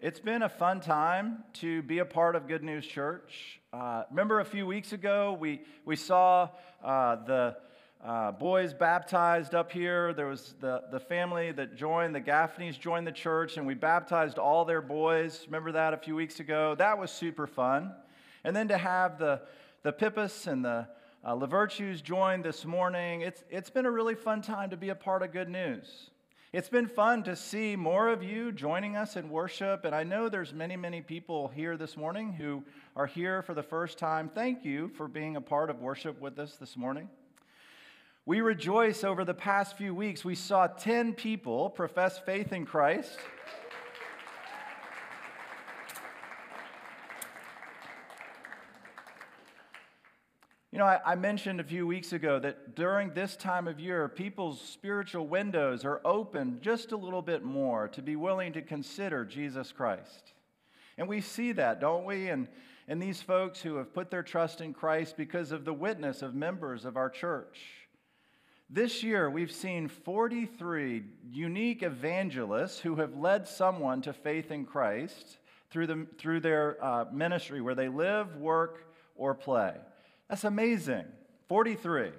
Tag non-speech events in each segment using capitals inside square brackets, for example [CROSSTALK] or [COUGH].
It's been a fun time to be a part of Good News Church. Uh, remember a few weeks ago, we, we saw uh, the uh, boys baptized up here. There was the, the family that joined, the Gaffneys joined the church, and we baptized all their boys. Remember that a few weeks ago? That was super fun. And then to have the, the Pippas and the uh, Lavirtues join this morning, it's, it's been a really fun time to be a part of Good News. It's been fun to see more of you joining us in worship, and I know there's many, many people here this morning who are here for the first time. Thank you for being a part of worship with us this morning. We rejoice over the past few weeks. We saw 10 people profess faith in Christ. You know, I, I, mentioned a few weeks ago that during this time of year, people's spiritual windows are open just a little bit more to be willing to consider Jesus Christ. And we see that, don't we? And, and these folks who have put their trust in Christ because of the witness of members of our church. This year, we've seen 43 unique evangelists who have led someone to faith in Christ through, the, through their uh, ministry where they live, work, or play. That's amazing. 43.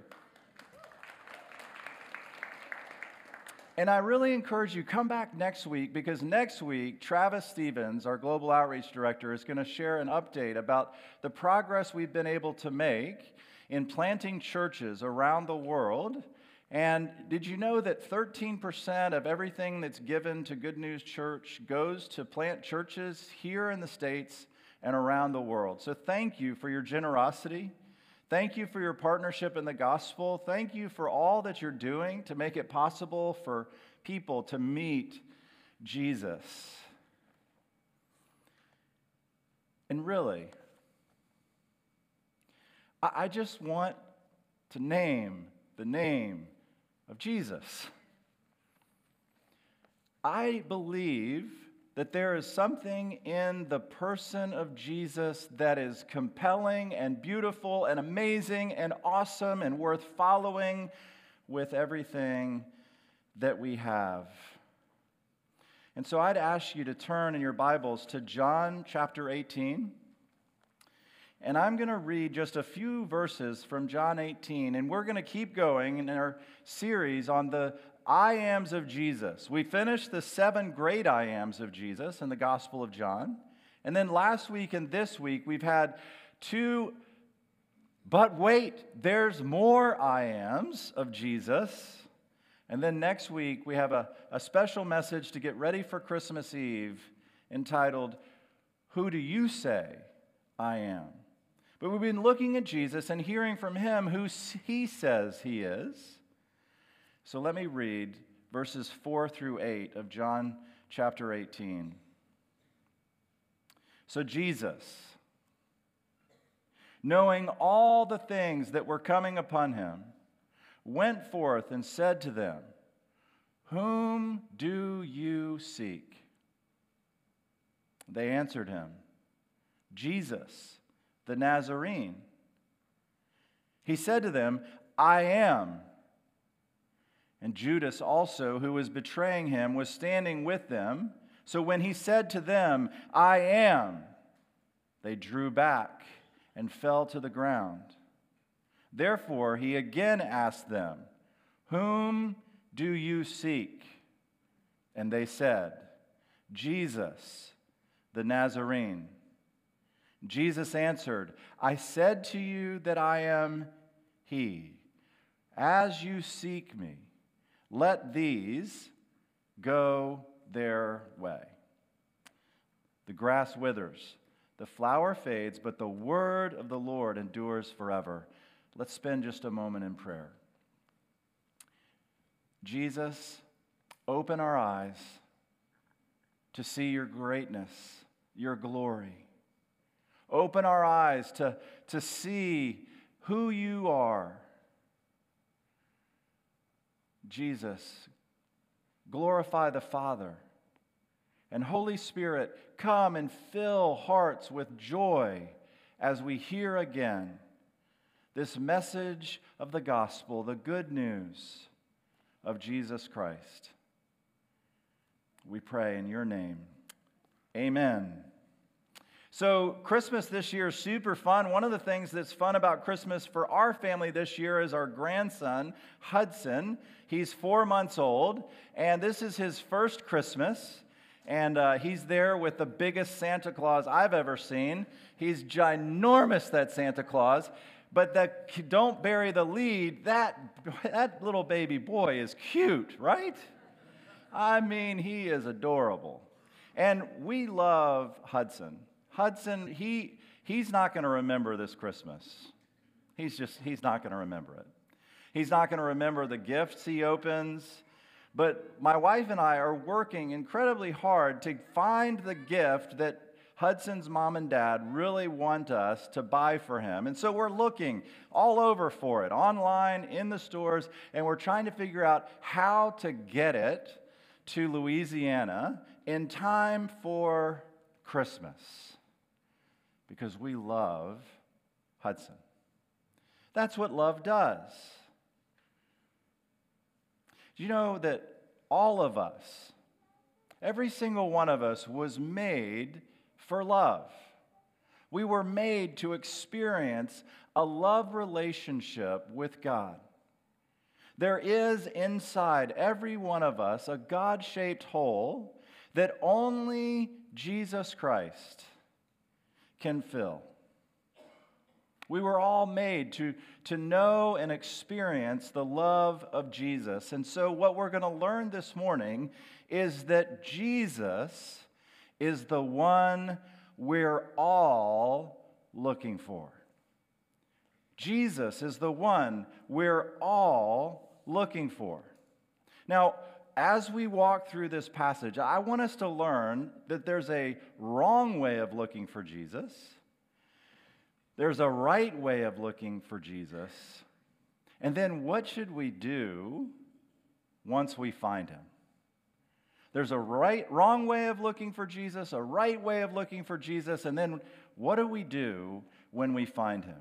And I really encourage you, come back next week because next week, Travis Stevens, our Global Outreach Director, is going to share an update about the progress we've been able to make in planting churches around the world. And did you know that 13% of everything that's given to Good News Church goes to plant churches here in the States and around the world? So thank you for your generosity. Thank you for your partnership in the gospel. Thank you for all that you're doing to make it possible for people to meet Jesus. And really, I just want to name the name of Jesus. I believe that there is something in the person of Jesus that is compelling and beautiful and amazing and awesome and worth following with everything that we have. And so I'd ask you to turn in your Bibles to John chapter 18. And I'm going to read just a few verses from John 18, and we're going to keep going in our series on the I ams of Jesus. We finished the seven great I ams of Jesus in the Gospel of John. And then last week and this week, we've had two, but wait, there's more I ams of Jesus. And then next week, we have a, a special message to get ready for Christmas Eve entitled, Who Do You Say I Am? But we've been looking at Jesus and hearing from him who he says he is. So let me read verses 4 through 8 of John chapter 18. So Jesus, knowing all the things that were coming upon him, went forth and said to them, Whom do you seek? They answered him, Jesus, the Nazarene. He said to them, I am. And Judas also, who was betraying him, was standing with them. So when he said to them, I am, they drew back and fell to the ground. Therefore, he again asked them, Whom do you seek? And they said, Jesus, the Nazarene. Jesus answered, I said to you that I am he. As you seek me, let these go their way. The grass withers, the flower fades, but the word of the Lord endures forever. Let's spend just a moment in prayer. Jesus, open our eyes to see your greatness, your glory. Open our eyes to, to see who you are Jesus, glorify the Father. And Holy Spirit, come and fill hearts with joy as we hear again this message of the gospel, the good news of Jesus Christ. We pray in your name. Amen. So, Christmas this year is super fun. One of the things that's fun about Christmas for our family this year is our grandson, Hudson. He's four months old, and this is his first Christmas. And uh, he's there with the biggest Santa Claus I've ever seen. He's ginormous, that Santa Claus. But don't bury the lead, that, [LAUGHS] that little baby boy is cute, right? I mean, he is adorable. And we love Hudson. Hudson, he, he's not going to remember this Christmas. He's just, he's not going to remember it. He's not going to remember the gifts he opens. But my wife and I are working incredibly hard to find the gift that Hudson's mom and dad really want us to buy for him. And so we're looking all over for it, online, in the stores, and we're trying to figure out how to get it to Louisiana in time for Christmas because we love Hudson. That's what love does. Do you know that all of us, every single one of us, was made for love? We were made to experience a love relationship with God. There is inside every one of us a God shaped hole that only Jesus Christ can fill. We were all made to, to know and experience the love of Jesus. And so, what we're going to learn this morning is that Jesus is the one we're all looking for. Jesus is the one we're all looking for. Now, as we walk through this passage, I want us to learn that there's a wrong way of looking for Jesus, there's a right way of looking for Jesus, and then what should we do once we find him? There's a right, wrong way of looking for Jesus, a right way of looking for Jesus, and then what do we do when we find him?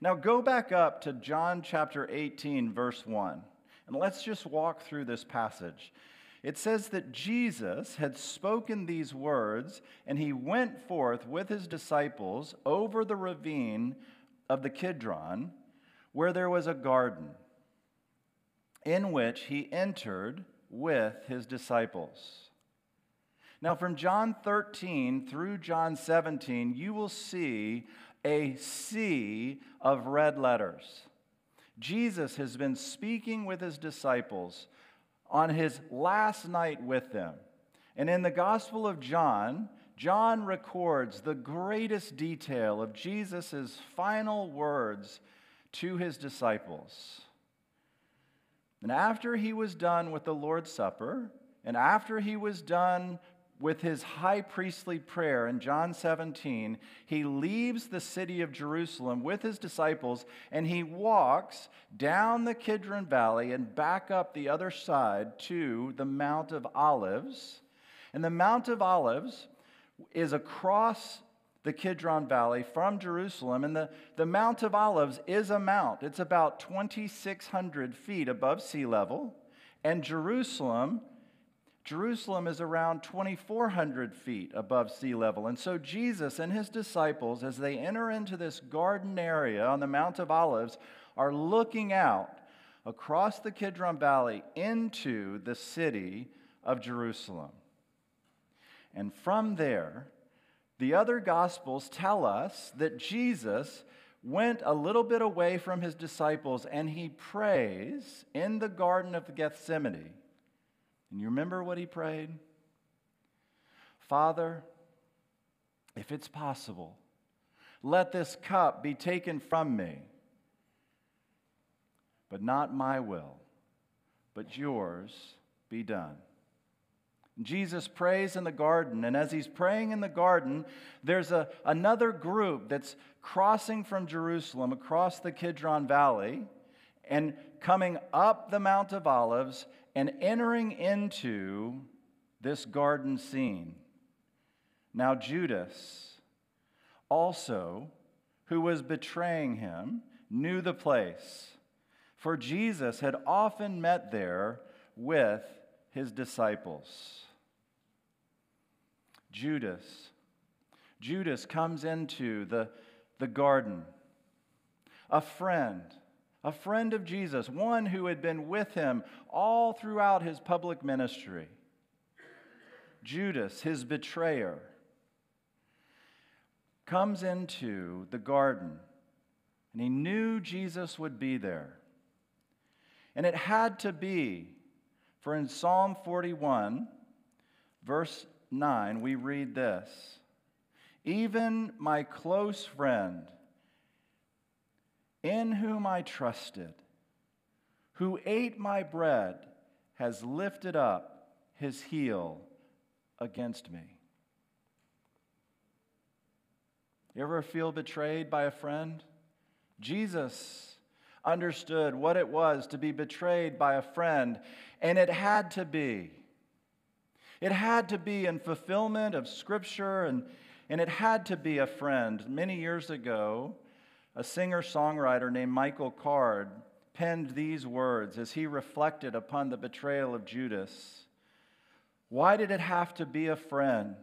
Now go back up to John chapter 18, verse 1. And let's just walk through this passage. It says that Jesus had spoken these words, and he went forth with his disciples over the ravine of the Kidron, where there was a garden, in which he entered with his disciples. Now, from John 13 through John 17, you will see a sea of red letters. Jesus has been speaking with his disciples on his last night with them. And in the Gospel of John, John records the greatest detail of Jesus' final words to his disciples. And after he was done with the Lord's Supper, and after he was done with his high priestly prayer in John 17, he leaves the city of Jerusalem with his disciples and he walks down the Kidron Valley and back up the other side to the Mount of Olives. And the Mount of Olives is across the Kidron Valley from Jerusalem. And the, the Mount of Olives is a mount, it's about 2,600 feet above sea level. And Jerusalem Jerusalem is around 2,400 feet above sea level. And so Jesus and his disciples, as they enter into this garden area on the Mount of Olives, are looking out across the Kidron Valley into the city of Jerusalem. And from there, the other Gospels tell us that Jesus went a little bit away from his disciples and he prays in the Garden of Gethsemane and you remember what he prayed? Father, if it's possible, let this cup be taken from me. But not my will, but yours be done. Jesus prays in the garden, and as he's praying in the garden, there's a, another group that's crossing from Jerusalem across the Kidron Valley and coming up the Mount of Olives and entering into this garden scene. Now, Judas also, who was betraying him, knew the place, for Jesus had often met there with his disciples. Judas. Judas comes into the, the garden, a friend, a friend of Jesus, one who had been with him all throughout his public ministry. Judas, his betrayer, comes into the garden, and he knew Jesus would be there. And it had to be, for in Psalm 41, verse 9, we read this Even my close friend, in whom I trusted, who ate my bread, has lifted up his heel against me. You ever feel betrayed by a friend? Jesus understood what it was to be betrayed by a friend, and it had to be. It had to be in fulfillment of Scripture, and, and it had to be a friend. Many years ago, a singer songwriter named Michael Card penned these words as he reflected upon the betrayal of Judas. Why did it have to be a friend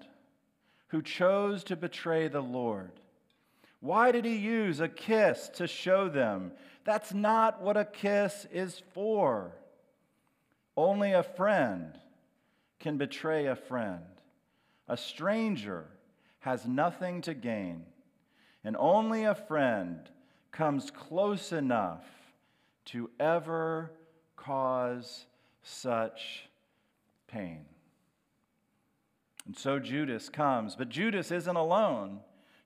who chose to betray the Lord? Why did he use a kiss to show them? That's not what a kiss is for. Only a friend can betray a friend. A stranger has nothing to gain, and only a friend comes close enough to ever cause such pain. And so Judas comes, but Judas isn't alone.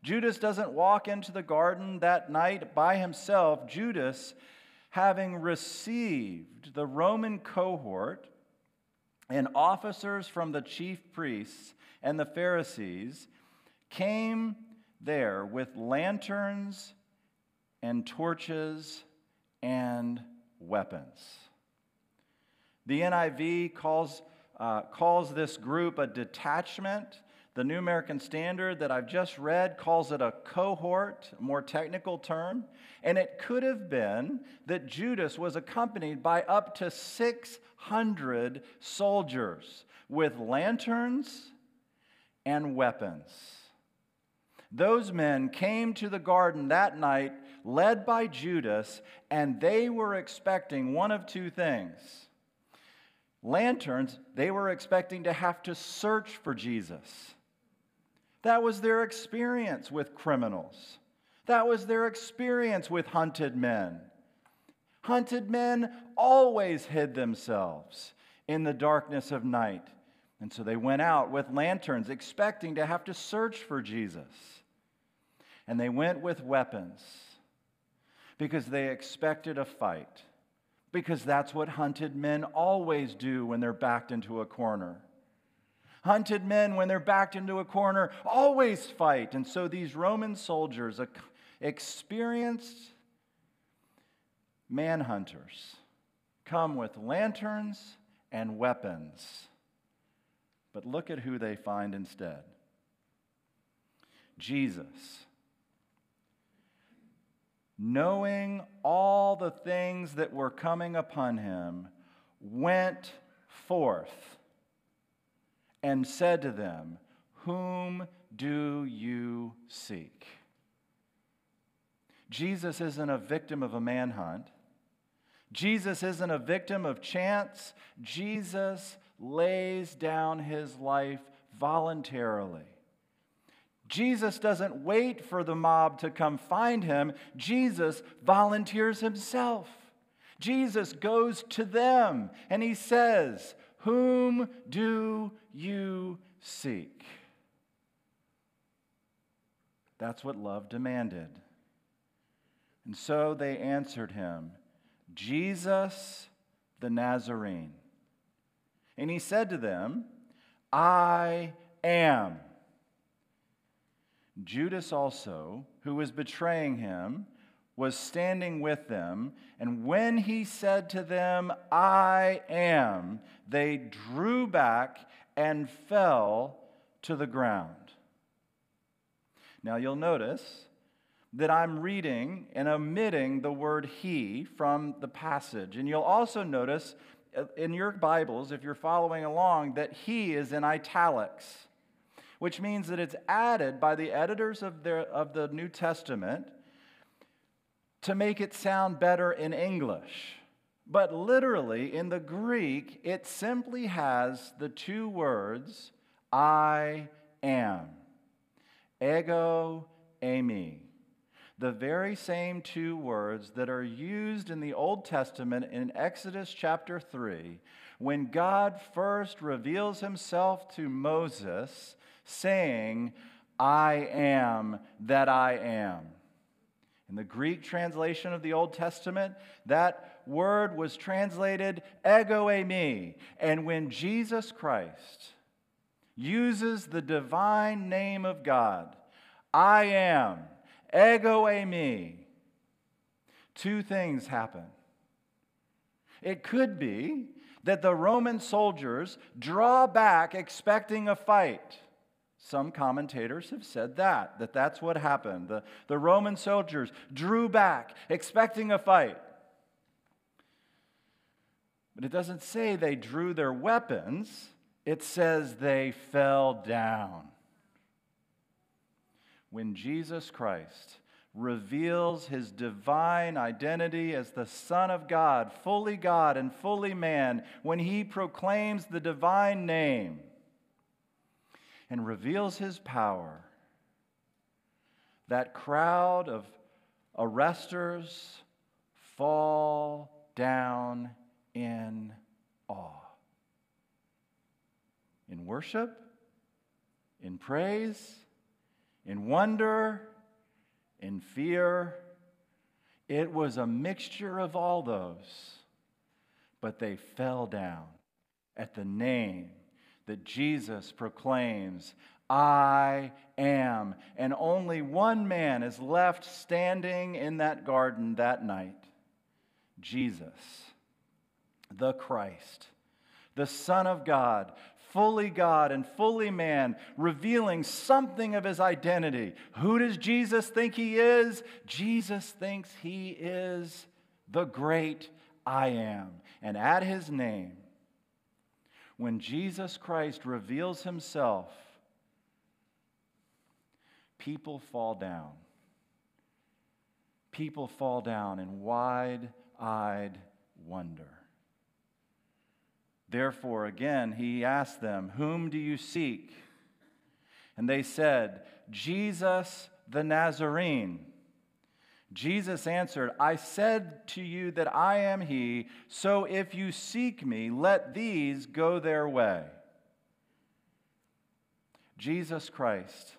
Judas doesn't walk into the garden that night by himself. Judas, having received the Roman cohort and officers from the chief priests and the Pharisees came there with lanterns and torches and weapons. The NIV calls, uh, calls this group a detachment. The New American Standard that I've just read calls it a cohort, a more technical term. And it could have been that Judas was accompanied by up to 600 soldiers with lanterns and weapons. Those men came to the garden that night, led by Judas, and they were expecting one of two things. Lanterns, they were expecting to have to search for Jesus. That was their experience with criminals. That was their experience with hunted men. Hunted men always hid themselves in the darkness of night. And so they went out with lanterns, expecting to have to search for Jesus. And they went with weapons because they expected a fight, because that's what hunted men always do when they're backed into a corner. Hunted men, when they're backed into a corner, always fight. And so these Roman soldiers, experienced manhunters, come with lanterns and weapons. But look at who they find instead Jesus. Knowing all the things that were coming upon him, went forth and said to them, Whom do you seek? Jesus isn't a victim of a manhunt. Jesus isn't a victim of chance. Jesus lays down his life voluntarily. Jesus doesn't wait for the mob to come find him. Jesus volunteers himself. Jesus goes to them and he says, Whom do you seek? That's what love demanded. And so they answered him, Jesus the Nazarene. And he said to them, I am. Judas also, who was betraying him, was standing with them, and when he said to them, I am, they drew back and fell to the ground. Now you'll notice that I'm reading and omitting the word he from the passage. And you'll also notice uh, in your Bibles, if you're following along, that he is in italics. Which means that it's added by the editors of, of the New Testament to make it sound better in English. But literally, in the Greek, it simply has the two words, I am. Ego, eimi. The very same two words that are used in the Old Testament in Exodus chapter 3 when God first reveals himself to Moses, saying, I am that I am. In the Greek translation of the Old Testament, that word was translated ego eimi. And when Jesus Christ uses the divine name of God, I am, ego eimi, two things happen. It could be that the Roman soldiers draw back expecting a fight. Some commentators have said that, that that's what happened. The, the Roman soldiers drew back, expecting a fight. But it doesn't say they drew their weapons, it says they fell down. When Jesus Christ reveals his divine identity as the Son of God, fully God and fully man, when he proclaims the divine name, and reveals his power, that crowd of arresters fall down in awe. In worship, in praise, in wonder, in fear. It was a mixture of all those, but they fell down at the name that Jesus proclaims, I am. And only one man is left standing in that garden that night Jesus, the Christ, the Son of God, fully God and fully man, revealing something of his identity. Who does Jesus think he is? Jesus thinks he is the great I am. And at his name, when Jesus Christ reveals himself, people fall down. People fall down in wide eyed wonder. Therefore, again, he asked them, Whom do you seek? And they said, Jesus the Nazarene. Jesus answered, I said to you that I am he, so if you seek me, let these go their way. Jesus Christ.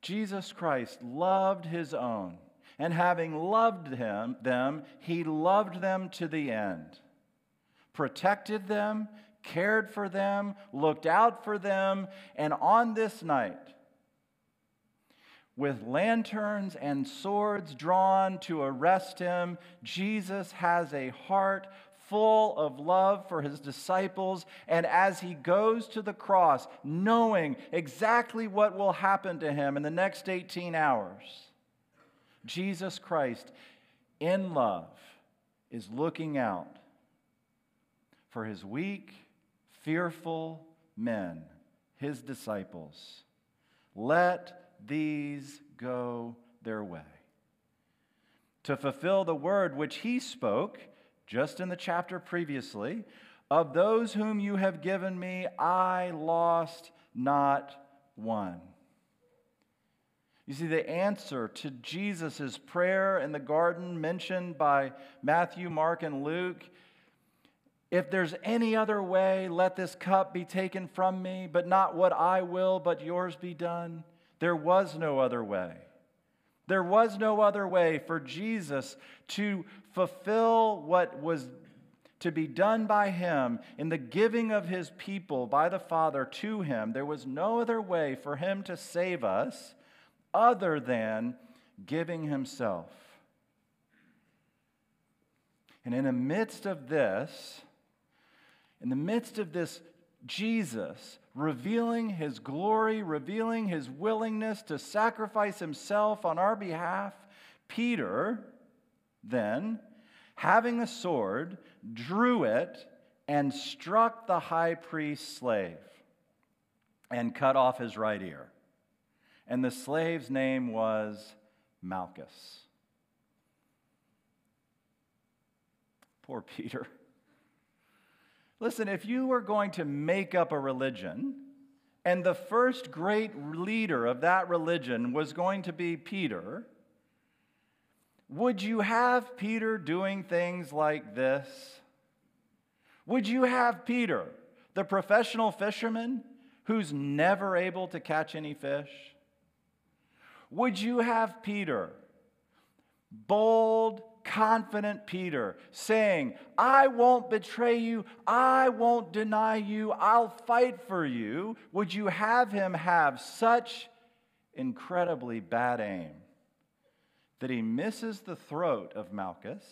Jesus Christ loved his own, and having loved him, them, he loved them to the end, protected them, cared for them, looked out for them, and on this night, with lanterns and swords drawn to arrest him, Jesus has a heart full of love for his disciples. And as he goes to the cross, knowing exactly what will happen to him in the next 18 hours, Jesus Christ, in love, is looking out for his weak, fearful men, his disciples. Let these go their way. To fulfill the word which he spoke just in the chapter previously of those whom you have given me, I lost not one. You see, the answer to Jesus' prayer in the garden mentioned by Matthew, Mark, and Luke if there's any other way, let this cup be taken from me, but not what I will, but yours be done. There was no other way. There was no other way for Jesus to fulfill what was to be done by him in the giving of his people by the Father to him. There was no other way for him to save us other than giving himself. And in the midst of this, in the midst of this Jesus revealing his glory, revealing his willingness to sacrifice himself on our behalf, Peter then, having a sword, drew it and struck the high priest's slave. and cut off his right ear. And the slave's name was Malchus. Poor Peter. [LAUGHS] Listen, if you were going to make up a religion, and the first great leader of that religion was going to be Peter, would you have Peter doing things like this? Would you have Peter, the professional fisherman who's never able to catch any fish? Would you have Peter, bold, confident Peter, saying, I won't betray you, I won't deny you, I'll fight for you? Would you have him have such incredibly bad aim? that he misses the throat of Malchus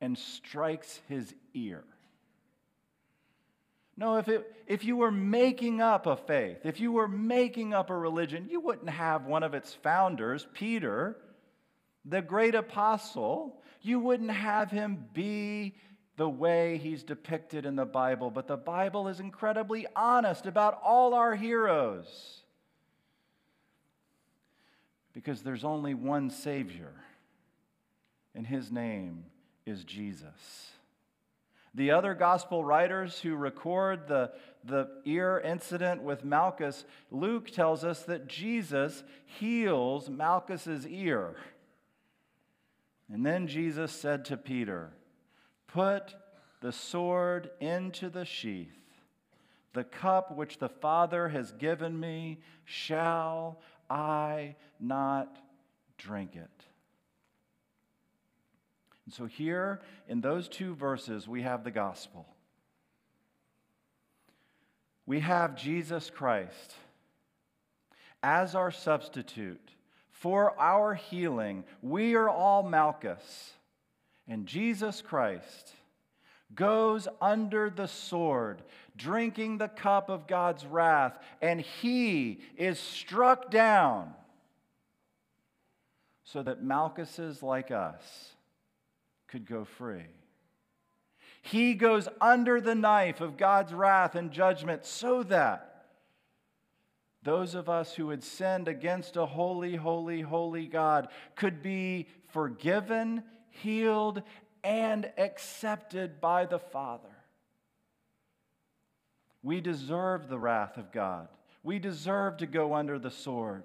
and strikes his ear. No, if, it, if you were making up a faith, if you were making up a religion, you wouldn't have one of its founders, Peter, the great apostle, you wouldn't have him be the way he's depicted in the Bible. But the Bible is incredibly honest about all our heroes because there's only one Savior, and his name is Jesus. The other gospel writers who record the, the ear incident with Malchus, Luke tells us that Jesus heals Malchus's ear. And then Jesus said to Peter, Put the sword into the sheath. The cup which the Father has given me, shall I not drink it? And so, here in those two verses, we have the gospel. We have Jesus Christ as our substitute for our healing. We are all Malchus, and Jesus Christ goes under the sword, drinking the cup of God's wrath, and he is struck down so that Malchuses like us could go free. He goes under the knife of God's wrath and judgment so that those of us who had sinned against a holy, holy, holy God could be forgiven, healed, and accepted by the Father. We deserve the wrath of God. We deserve to go under the sword.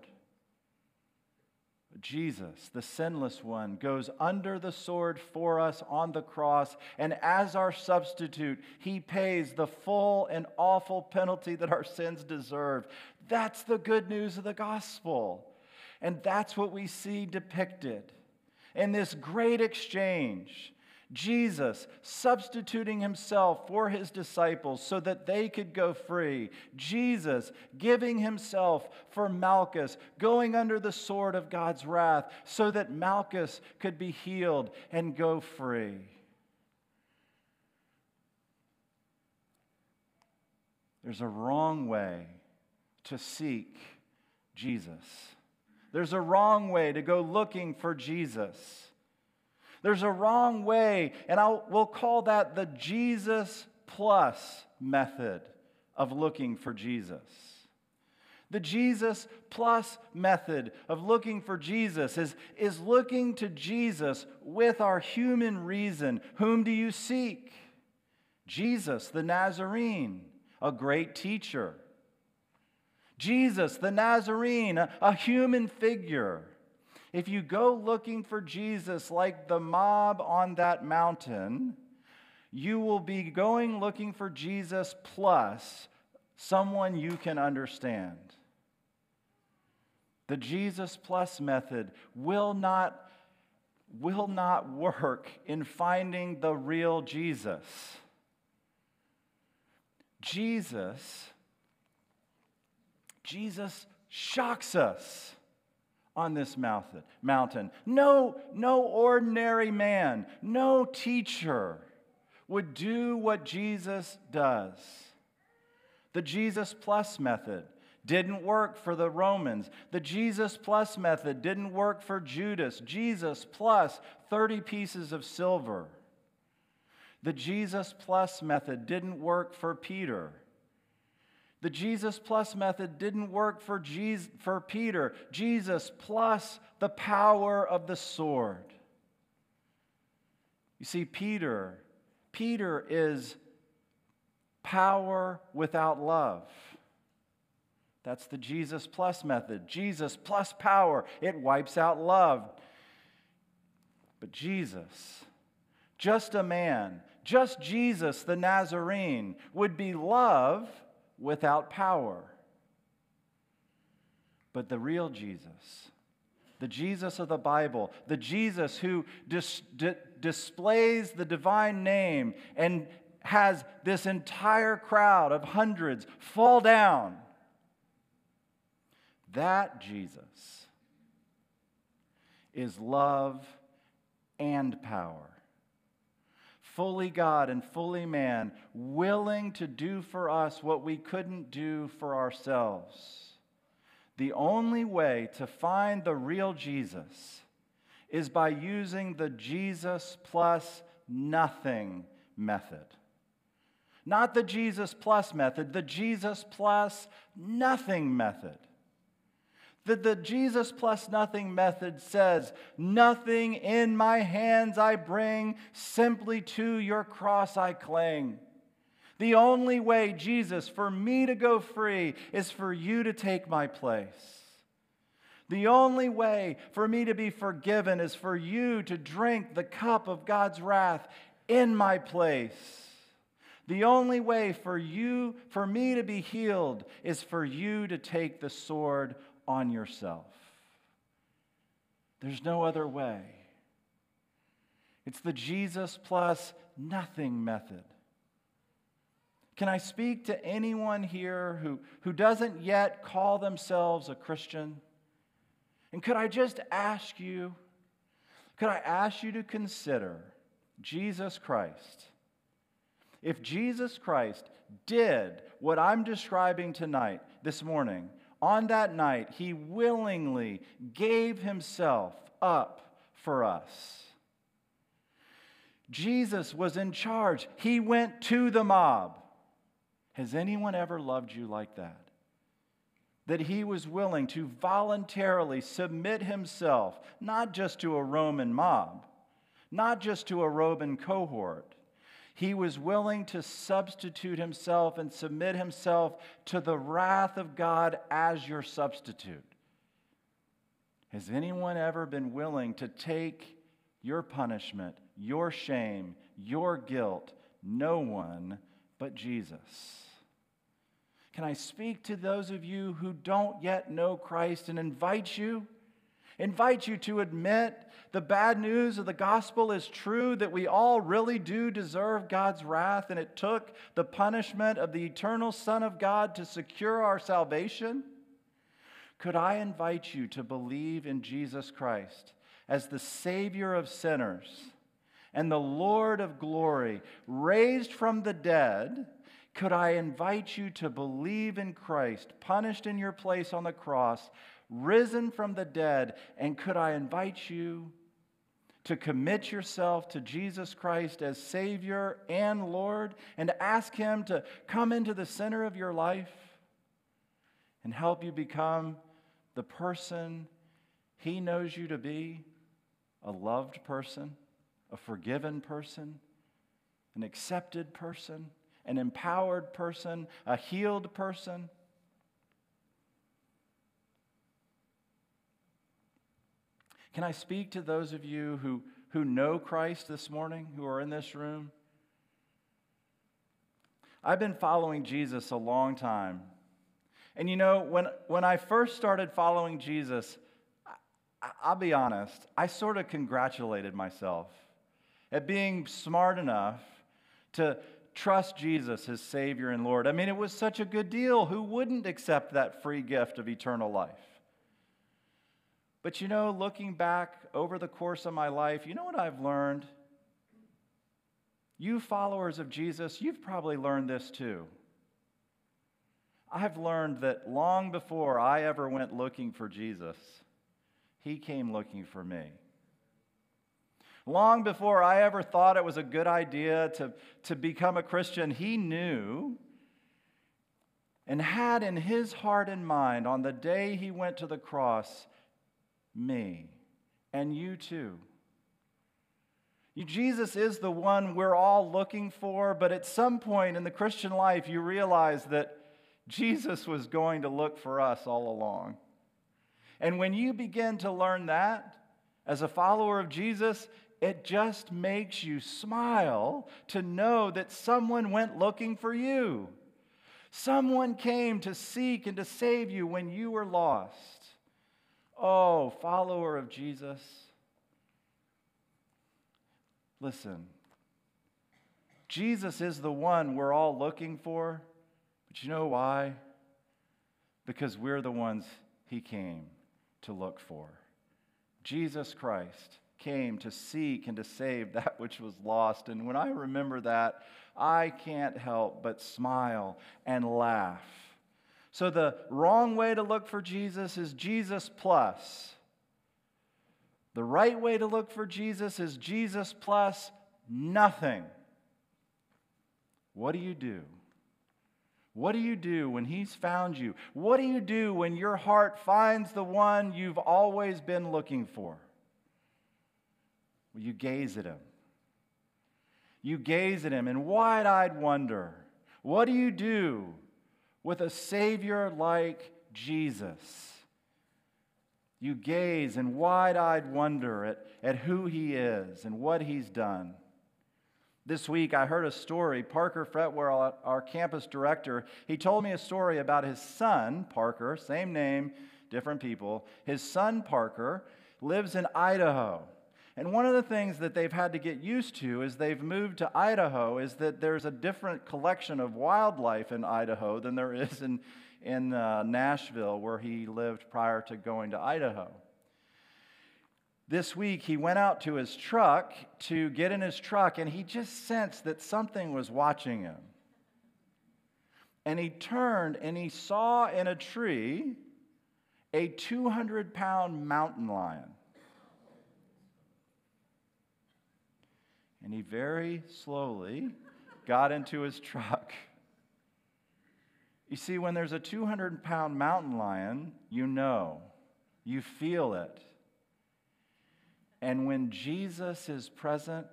Jesus, the sinless one, goes under the sword for us on the cross, and as our substitute, he pays the full and awful penalty that our sins deserve. That's the good news of the gospel. And that's what we see depicted in this great exchange Jesus substituting himself for his disciples so that they could go free. Jesus giving himself for Malchus, going under the sword of God's wrath so that Malchus could be healed and go free. There's a wrong way to seek Jesus. There's a wrong way to go looking for Jesus. There's a wrong way, and I'll, we'll call that the Jesus plus method of looking for Jesus. The Jesus plus method of looking for Jesus is, is looking to Jesus with our human reason. Whom do you seek? Jesus, the Nazarene, a great teacher. Jesus, the Nazarene, a, a human figure. If you go looking for Jesus like the mob on that mountain, you will be going looking for Jesus plus someone you can understand. The Jesus plus method will not, will not work in finding the real Jesus. Jesus, Jesus shocks us on this mountain. No, no ordinary man, no teacher would do what Jesus does. The Jesus plus method didn't work for the Romans. The Jesus plus method didn't work for Judas. Jesus plus 30 pieces of silver. The Jesus plus method didn't work for Peter. The Jesus plus method didn't work for, Jesus, for Peter. Jesus plus the power of the sword. You see, Peter, Peter is power without love. That's the Jesus plus method. Jesus plus power, it wipes out love. But Jesus, just a man, just Jesus the Nazarene, would be love without power. But the real Jesus, the Jesus of the Bible, the Jesus who dis- di- displays the divine name and has this entire crowd of hundreds fall down that Jesus is love and power. Fully God and fully man, willing to do for us what we couldn't do for ourselves. The only way to find the real Jesus is by using the Jesus plus nothing method. Not the Jesus plus method, the Jesus plus nothing method. The, the Jesus plus nothing method says, Nothing in my hands I bring, simply to your cross I cling. The only way, Jesus, for me to go free is for you to take my place. The only way for me to be forgiven is for you to drink the cup of God's wrath in my place. The only way for you, for me to be healed, is for you to take the sword on yourself. There's no other way. It's the Jesus plus nothing method. Can I speak to anyone here who, who doesn't yet call themselves a Christian? And could I just ask you, could I ask you to consider Jesus Christ? If Jesus Christ did what I'm describing tonight, this morning, on that night, he willingly gave himself up for us. Jesus was in charge. He went to the mob. Has anyone ever loved you like that? That he was willing to voluntarily submit himself, not just to a Roman mob, not just to a Roman cohort, he was willing to substitute himself and submit himself to the wrath of God as your substitute. Has anyone ever been willing to take your punishment, your shame, your guilt? No one but Jesus. Can I speak to those of you who don't yet know Christ and invite you? Invite you to admit the bad news of the gospel is true that we all really do deserve God's wrath, and it took the punishment of the eternal Son of God to secure our salvation? Could I invite you to believe in Jesus Christ as the Savior of sinners and the Lord of glory, raised from the dead? Could I invite you to believe in Christ, punished in your place on the cross, risen from the dead? And could I invite you to commit yourself to Jesus Christ as Savior and Lord and to ask Him to come into the center of your life and help you become the person He knows you to be a loved person, a forgiven person, an accepted person, an empowered person, a healed person. Can I speak to those of you who, who know Christ this morning, who are in this room? I've been following Jesus a long time. And you know, when, when I first started following Jesus, I'll be honest, I sort of congratulated myself at being smart enough to trust Jesus as Savior and Lord. I mean, it was such a good deal. Who wouldn't accept that free gift of eternal life? But you know, looking back over the course of my life, you know what I've learned? You followers of Jesus, you've probably learned this too. I've learned that long before I ever went looking for Jesus, he came looking for me. Long before I ever thought it was a good idea to, to become a Christian, he knew and had in his heart and mind on the day he went to the cross me and you too. Jesus is the one we're all looking for, but at some point in the Christian life, you realize that Jesus was going to look for us all along. And when you begin to learn that as a follower of Jesus, it just makes you smile to know that someone went looking for you. Someone came to seek and to save you when you were lost. Oh, follower of Jesus, listen. Jesus is the one we're all looking for, but you know why? Because we're the ones he came to look for. Jesus Christ came to seek and to save [LAUGHS] that which was lost. And when I remember that, I can't help but smile and laugh. So, the wrong way to look for Jesus is Jesus plus. The right way to look for Jesus is Jesus plus nothing. What do you do? What do you do when He's found you? What do you do when your heart finds the one you've always been looking for? Well, you gaze at Him. You gaze at Him in wide eyed wonder. What do you do with a Savior like Jesus? You gaze in wide eyed wonder at, at who He is and what He's done. This week, I heard a story. Parker Fretwell, our campus director, he told me a story about his son, Parker, same name, different people. His son, Parker, lives in Idaho. And one of the things that they've had to get used to as they've moved to Idaho is that there's a different collection of wildlife in Idaho than there is in, in uh, Nashville, where he lived prior to going to Idaho. This week, he went out to his truck to get in his truck, and he just sensed that something was watching him. And he turned and he saw in a tree a 200 pound mountain lion. And he very slowly got into his truck. You see, when there's a 200 pound mountain lion, you know, you feel it. And when Jesus is present,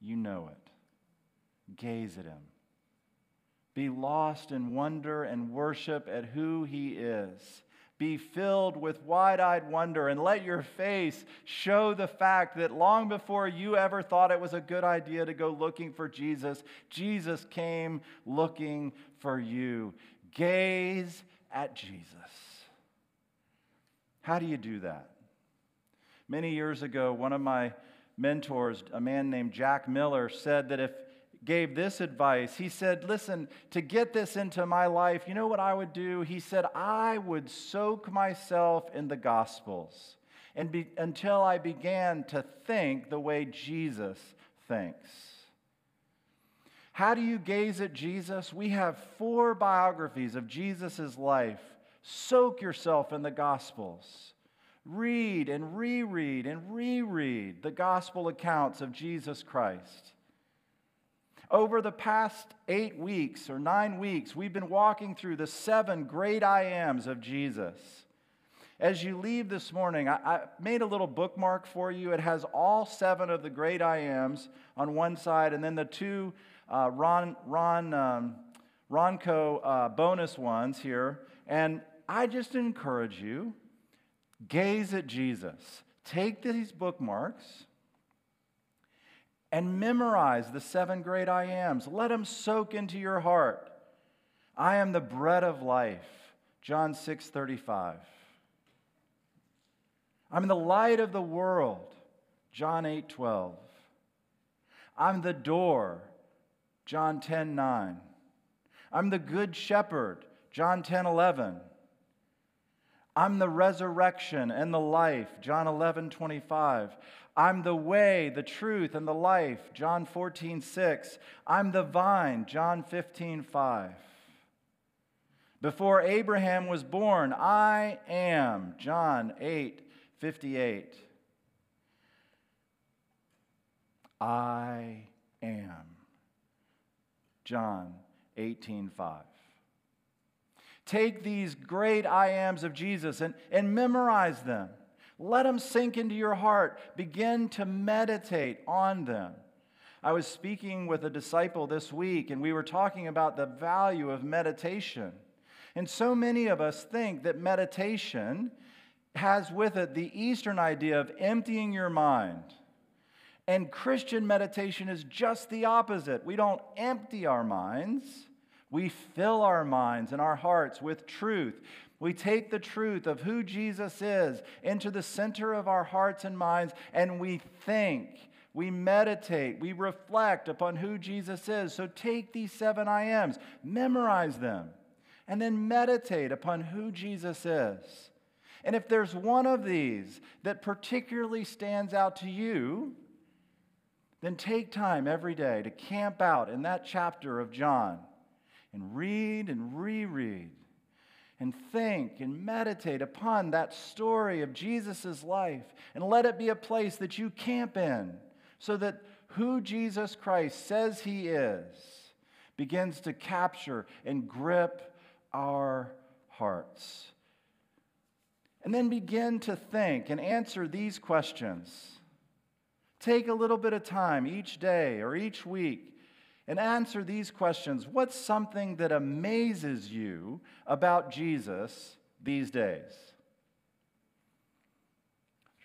you know it. Gaze at him. Be lost in wonder and worship at who he is. Be filled with wide eyed wonder and let your face show the fact that long before you ever thought it was a good idea to go looking for Jesus, Jesus came looking for you. Gaze at Jesus. How do you do that? Many years ago, one of my mentors, a man named Jack Miller, said that if gave this advice. He said, Listen, to get this into my life, you know what I would do? He said, I would soak myself in the Gospels and be, until I began to think the way Jesus thinks. How do you gaze at Jesus? We have four biographies of Jesus' life. Soak yourself in the Gospels. Read and reread and reread the gospel accounts of Jesus Christ. Over the past eight weeks or nine weeks, we've been walking through the seven great I ams of Jesus. As you leave this morning, I, I, made a little bookmark for you. It has all seven of the great I ams on one side, and then the two uh, Ron, Ron, um, Ronco uh, bonus ones here. And I just encourage you Gaze at Jesus. Take these bookmarks and memorize the seven great I ams. Let them soak into your heart. I am the bread of life. John 6 35. I'm the light of the world. John 8 12. I'm the door. John 10 9. I'm the good shepherd. John 10 11. I'm the resurrection and the life, John 11, 25. I'm the way, the truth, and the life, John 14, 6. I'm the vine, John 15, 5. Before Abraham was born, I am, John 8, 58. I am, John 18, 5. Take these great I ams of Jesus and, and memorize them. Let them sink into your heart. Begin to meditate on them. I was speaking with a disciple this week, and we were talking about the value of meditation. And so many of us think that meditation has with it the Eastern idea of emptying your mind. And Christian meditation is just the opposite. We don't empty our minds, we fill our minds and our hearts with truth. We take the truth of who Jesus is into the center of our hearts and minds, and we think, we meditate, we reflect upon who Jesus is. So take these seven I ams, memorize them, and then meditate upon who Jesus is. And if there's one of these that particularly stands out to you, then take time every day to camp out in that chapter of John and read and reread and think and meditate upon that story of Jesus' life and let it be a place that you camp in so that who Jesus Christ says he is begins to capture and grip our hearts. And then begin to think and answer these questions. Take a little bit of time each day or each week and answer these questions. What's something that amazes you about Jesus these days?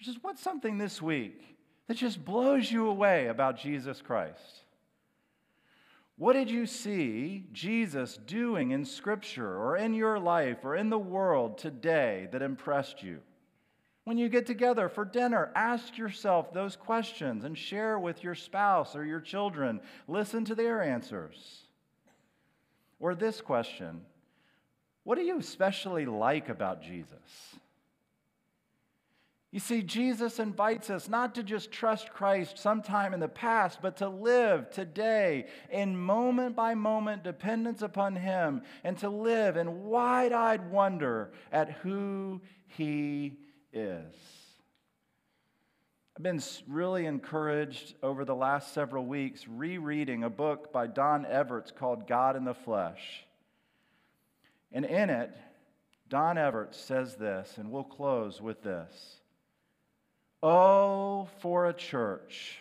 Just what's something this week that just blows you away about Jesus Christ? What did you see Jesus doing in Scripture or in your life or in the world today that impressed you? When you get together for dinner, ask yourself those questions and share with your spouse or your children. Listen to their answers. Or this question What do you especially like about Jesus? You see, Jesus invites us not to just trust Christ sometime in the past, but to live today in moment by moment dependence upon Him and to live in wide eyed wonder at who He is. I've been really encouraged over the last several weeks rereading a book by Don Everts called God in the Flesh. And in it, Don Everts says this, and we'll close with this. Oh, for a church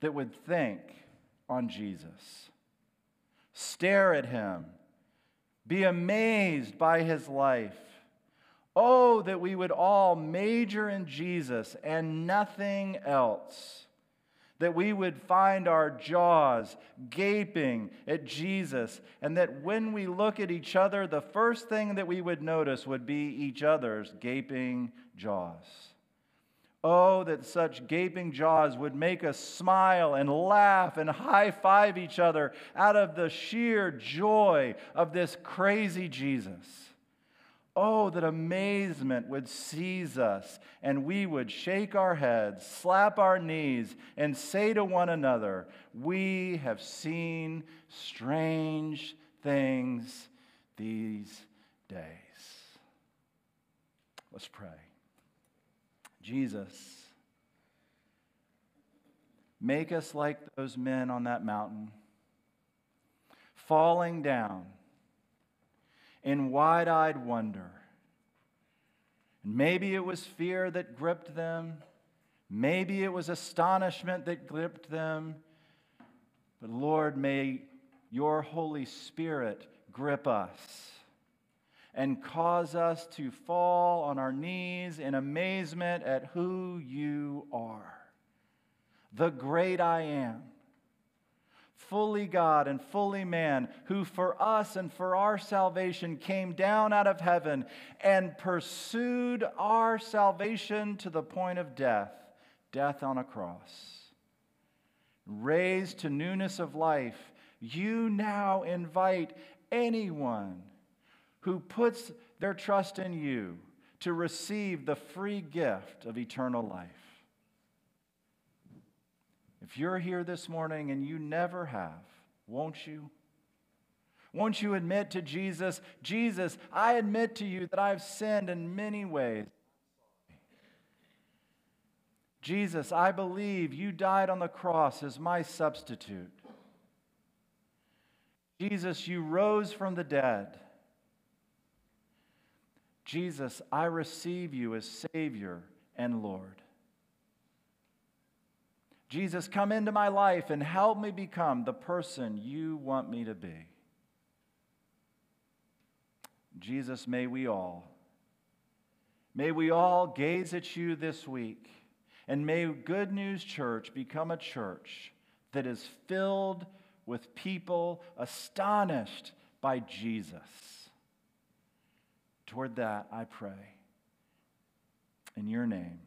that would think on Jesus, stare at him, be amazed by his life. Oh, that we would all major in Jesus and nothing else. That we would find our jaws gaping at Jesus, and that when we look at each other, the first thing that we would notice would be each other's gaping jaws. Oh, that such gaping jaws would make us smile and laugh and high five each other out of the sheer joy of this crazy Jesus. Oh, that amazement would seize us and we would shake our heads, slap our knees, and say to one another, We have seen strange things these days. Let's pray. Jesus, make us like those men on that mountain, falling down in wide eyed wonder. And maybe it was fear that gripped them, maybe it was astonishment that gripped them. But Lord, may your Holy Spirit grip us and cause us to fall on our knees in amazement at who you are. The great I am, fully God and fully man, who for us and for our salvation came down out of heaven and pursued our salvation to the point of death, death on a cross. Raised to newness of life, you now invite anyone who puts their trust in you to receive the free gift of eternal life. If you're here this morning and you never have, won't you? Won't you admit to Jesus, Jesus, I admit to you that I've sinned in many ways. Jesus, I believe you died on the cross as my substitute. Jesus, you rose from the dead Jesus, I receive you as Savior and Lord. Jesus, come into my life and help me become the person you want me to be. Jesus, may we all, may we all gaze at you this week, and may Good News Church become a church that is filled with people astonished by Jesus. Toward that, I pray. In your name.